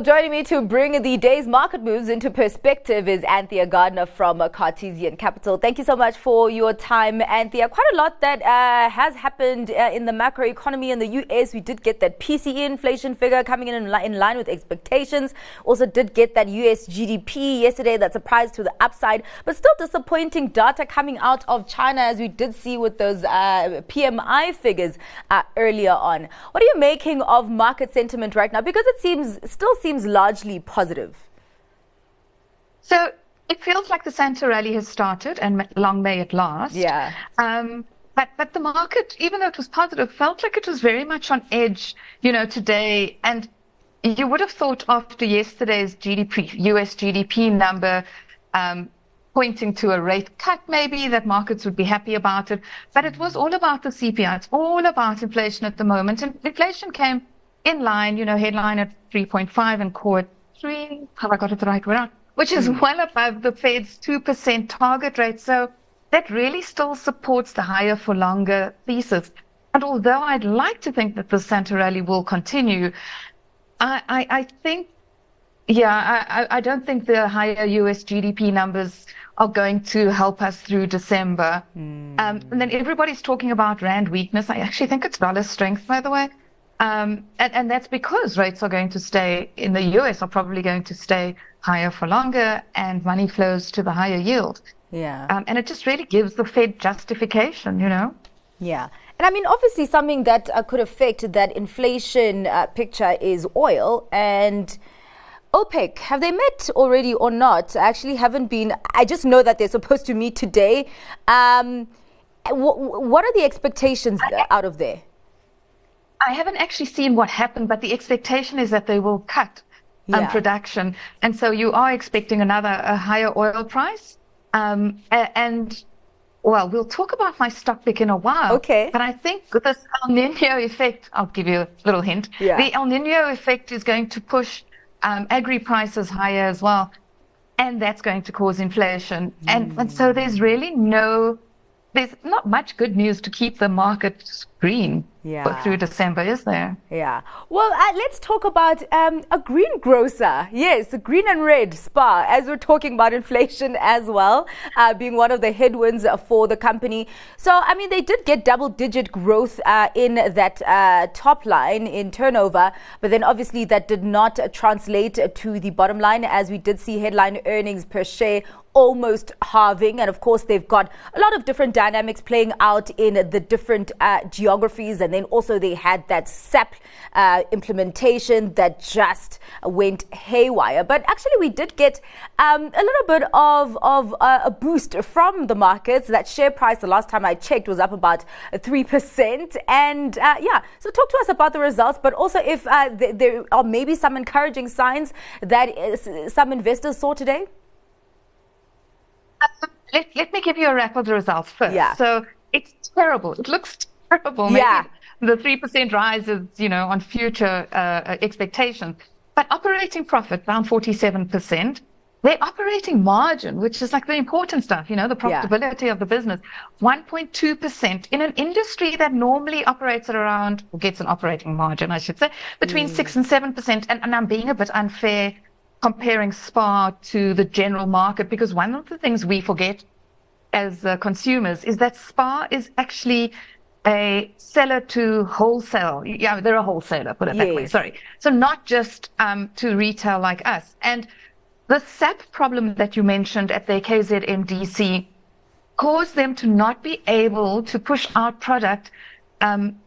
Well, joining me to bring the day's market moves into perspective is Anthea Gardner from Cartesian Capital. Thank you so much for your time, Anthea. Quite a lot that uh, has happened uh, in the macro economy in the US. We did get that PCE inflation figure coming in in, li- in line with expectations. Also, did get that US GDP yesterday that surprised to the upside, but still disappointing data coming out of China, as we did see with those uh, PMI figures uh, earlier on. What are you making of market sentiment right now? Because it seems still seems largely positive. So it feels like the Santa rally has started, and long may it last. Yeah. Um, but but the market, even though it was positive, felt like it was very much on edge, you know, today. And you would have thought after yesterday's GDP, US GDP number, um, pointing to a rate cut, maybe that markets would be happy about it. But it was all about the CPI. It's all about inflation at the moment, and inflation came in line, you know, headline at 3.5 and core at 3. Have I got it the right way around? Which is mm. well above the Fed's 2% target rate. So that really still supports the higher for longer thesis. And although I'd like to think that the Santa rally will continue, I, I, I think, yeah, I, I don't think the higher US GDP numbers are going to help us through December. Mm. Um, and then everybody's talking about Rand weakness. I actually think it's dollar strength, by the way. Um, and, and that's because rates are going to stay in the US are probably going to stay higher for longer and money flows to the higher yield. Yeah. Um, and it just really gives the Fed justification, you know? Yeah. And I mean, obviously, something that uh, could affect that inflation uh, picture is oil. And OPEC, have they met already or not? I actually haven't been. I just know that they're supposed to meet today. Um, w- what are the expectations out of there? I haven't actually seen what happened, but the expectation is that they will cut um, yeah. production, and so you are expecting another a higher oil price. Um, and well, we'll talk about my stock pick in a while. Okay. But I think this El Nino effect, I'll give you a little hint. Yeah. The El Nino effect is going to push um, agri prices higher as well. And that's going to cause inflation. Mm. And, and so there's really no there's not much good news to keep the market green yeah. through December, is there? Yeah. Well, uh, let's talk about um, a greengrocer. Yes, green and red SPAR, as we're talking about inflation as well, uh, being one of the headwinds for the company. So, I mean, they did get double digit growth uh, in that uh, top line in turnover, but then obviously that did not translate to the bottom line as we did see headline earnings per share almost halving. And of course, they've got a lot of different dynamics playing out in the different uh, geographies. And then also, they had that SAP uh, implementation that just went haywire. But actually, we did get um, a little bit of, of uh, a boost from the markets. That share price, the last time I checked, was up about 3%. And uh, yeah, so talk to us about the results, but also if uh, th- there are maybe some encouraging signs that uh, some investors saw today let, let me give you a wrap of the results first. Yeah. So it's terrible. It looks terrible. Maybe yeah. The 3% rise is, you know, on future uh, expectations. But operating profit down 47%. Their operating margin, which is like the important stuff, you know, the profitability yeah. of the business, 1.2% in an industry that normally operates at around, or gets an operating margin, I should say, between mm. 6 and 7%. And, and I'm being a bit unfair comparing SPAR to the general market because one of the things we forget as uh, consumers is that SPAR is actually a seller to wholesale. Yeah, they're a wholesaler, put it yes. that way. Sorry. So not just um, to retail like us. And the SAP problem that you mentioned at the KZNDC caused them to not be able to push out product um,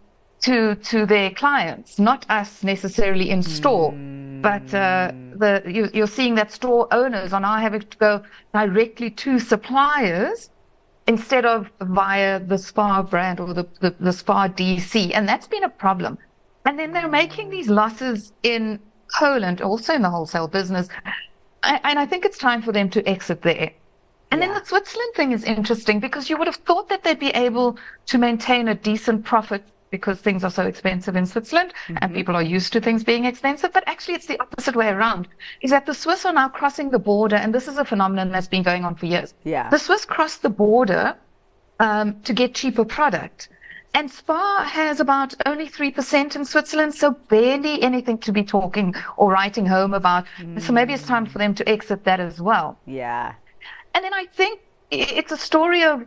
to to their clients, not us necessarily in store. Mm but uh, the, you, are seeing that store owners are now having to go directly to suppliers instead of via the SPAR brand or the, the, the SPAR DC. And that's been a problem. And then they're making these losses in Poland, also in the wholesale business. And I think it's time for them to exit there. And yeah. then the Switzerland thing is interesting because you would have thought that they'd be able to maintain a decent profit because things are so expensive in Switzerland mm-hmm. and people are used to things being expensive. But actually, it's the opposite way around. Is that the Swiss are now crossing the border, and this is a phenomenon that's been going on for years. Yeah. The Swiss crossed the border um, to get cheaper product. and SPAR has about only 3% in Switzerland, so barely anything to be talking or writing home about. Mm. So maybe it's time for them to exit that as well. Yeah. And then I think it's a story of,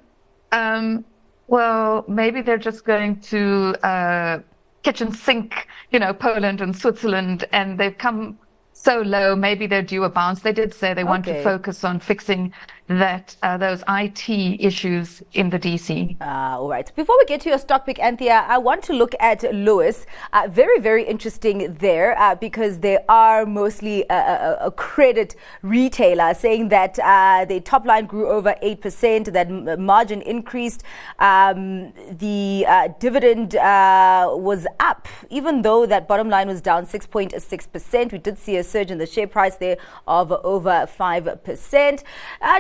um, well, maybe they're just going to uh, kitchen sink, you know, Poland and Switzerland, and they've come so low, maybe they're due a bounce. They did say they okay. want to focus on fixing that uh, those IT issues in the DC. Uh, ah, all right. Before we get to your stock pick, Anthea, I want to look at Lewis. Uh, very, very interesting there uh, because they are mostly a, a, a credit retailer, saying that uh, the top line grew over 8%, that m- margin increased, um, the uh, dividend was up, even though that bottom line was down 6.6%. We did see a surge in the share price there of over 5%.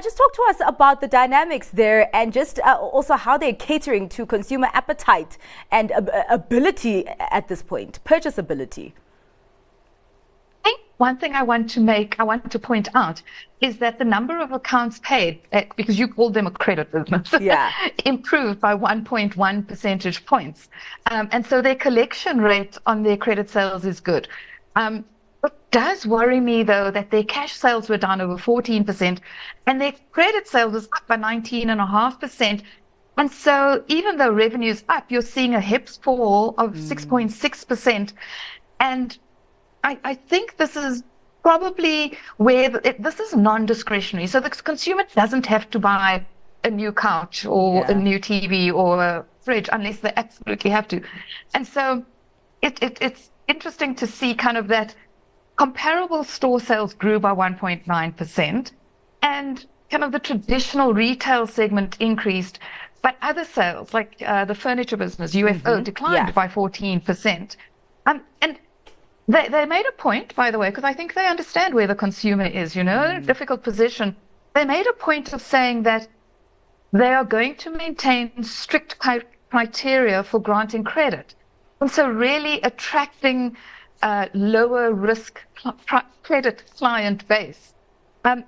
just talk to us about the dynamics there and just uh, also how they're catering to consumer appetite and uh, ability at this point, purchase ability. I think one thing I want to make, I want to point out is that the number of accounts paid, uh, because you called them a credit business, yeah. improved by 1.1 percentage points. Um, and so their collection rate on their credit sales is good. Um, does worry me, though, that their cash sales were down over 14% and their credit sales was up by 19.5%. And so even though revenue is up, you're seeing a HEPS fall of mm. 6.6%. And I, I, think this is probably where the, it, this is non-discretionary. So the consumer doesn't have to buy a new couch or yeah. a new TV or a fridge unless they absolutely have to. And so it, it, it's interesting to see kind of that comparable store sales grew by 1.9%, and kind of the traditional retail segment increased, but other sales, like uh, the furniture business, UFO, mm-hmm. declined yeah. by 14%. Um, and they, they made a point, by the way, because I think they understand where the consumer is, you know, mm. in a difficult position. They made a point of saying that they are going to maintain strict criteria for granting credit. And so really attracting uh, lower risk cl- credit client base. Um,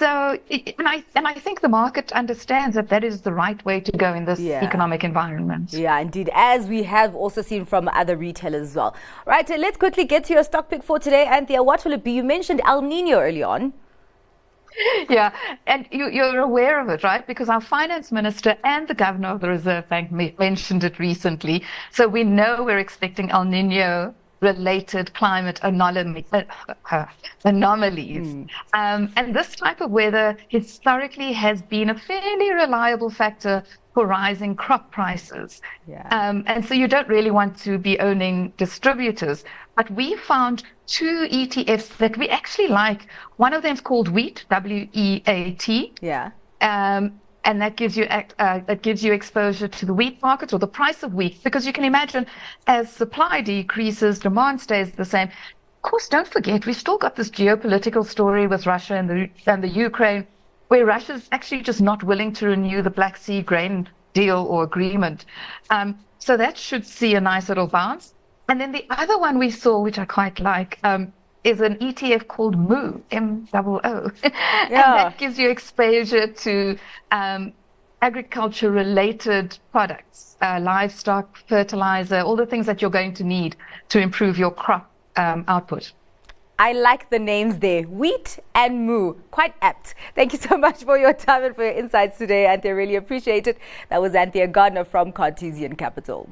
so, and I and I think the market understands that that is the right way to go in this yeah. economic environment. Yeah, indeed, as we have also seen from other retailers as well. Right, uh, let's quickly get to your stock pick for today, Anthea. What will it be? You mentioned El Nino early on. Yeah, and you, are aware of it, right? Because our finance minister and the governor of the Reserve Bank mentioned it recently. So we know we're expecting El Nino related climate anomaly, uh, uh, anomalies. Mm. Um, and this type of weather historically has been a fairly reliable factor for rising crop prices. Yeah. Um, and so you don't really want to be owning distributors. But we found two ETFs that we actually like. One of them is called Wheat, W E A T. Yeah. Um, and that gives you uh, that gives you exposure to the wheat market or the price of wheat. Because you can imagine as supply decreases demand stays the same. Of course don't forget we've still got this geopolitical story with Russia and the and the Ukraine where Russia's actually just not willing to renew the Black Sea grain deal or agreement. Um, so that should see a nice little bounce. And then the other one we saw which I quite like um, is an ETF called Moo M O O, and that gives you exposure to um, agriculture related products, uh, livestock, fertilizer, all the things that you're going to need to improve your crop um, output. I like the names there, wheat and moo, quite apt. Thank you so much for your time and for your insights today, Anthea. Really appreciate it. That was Anthea Gardner from Cartesian Capital.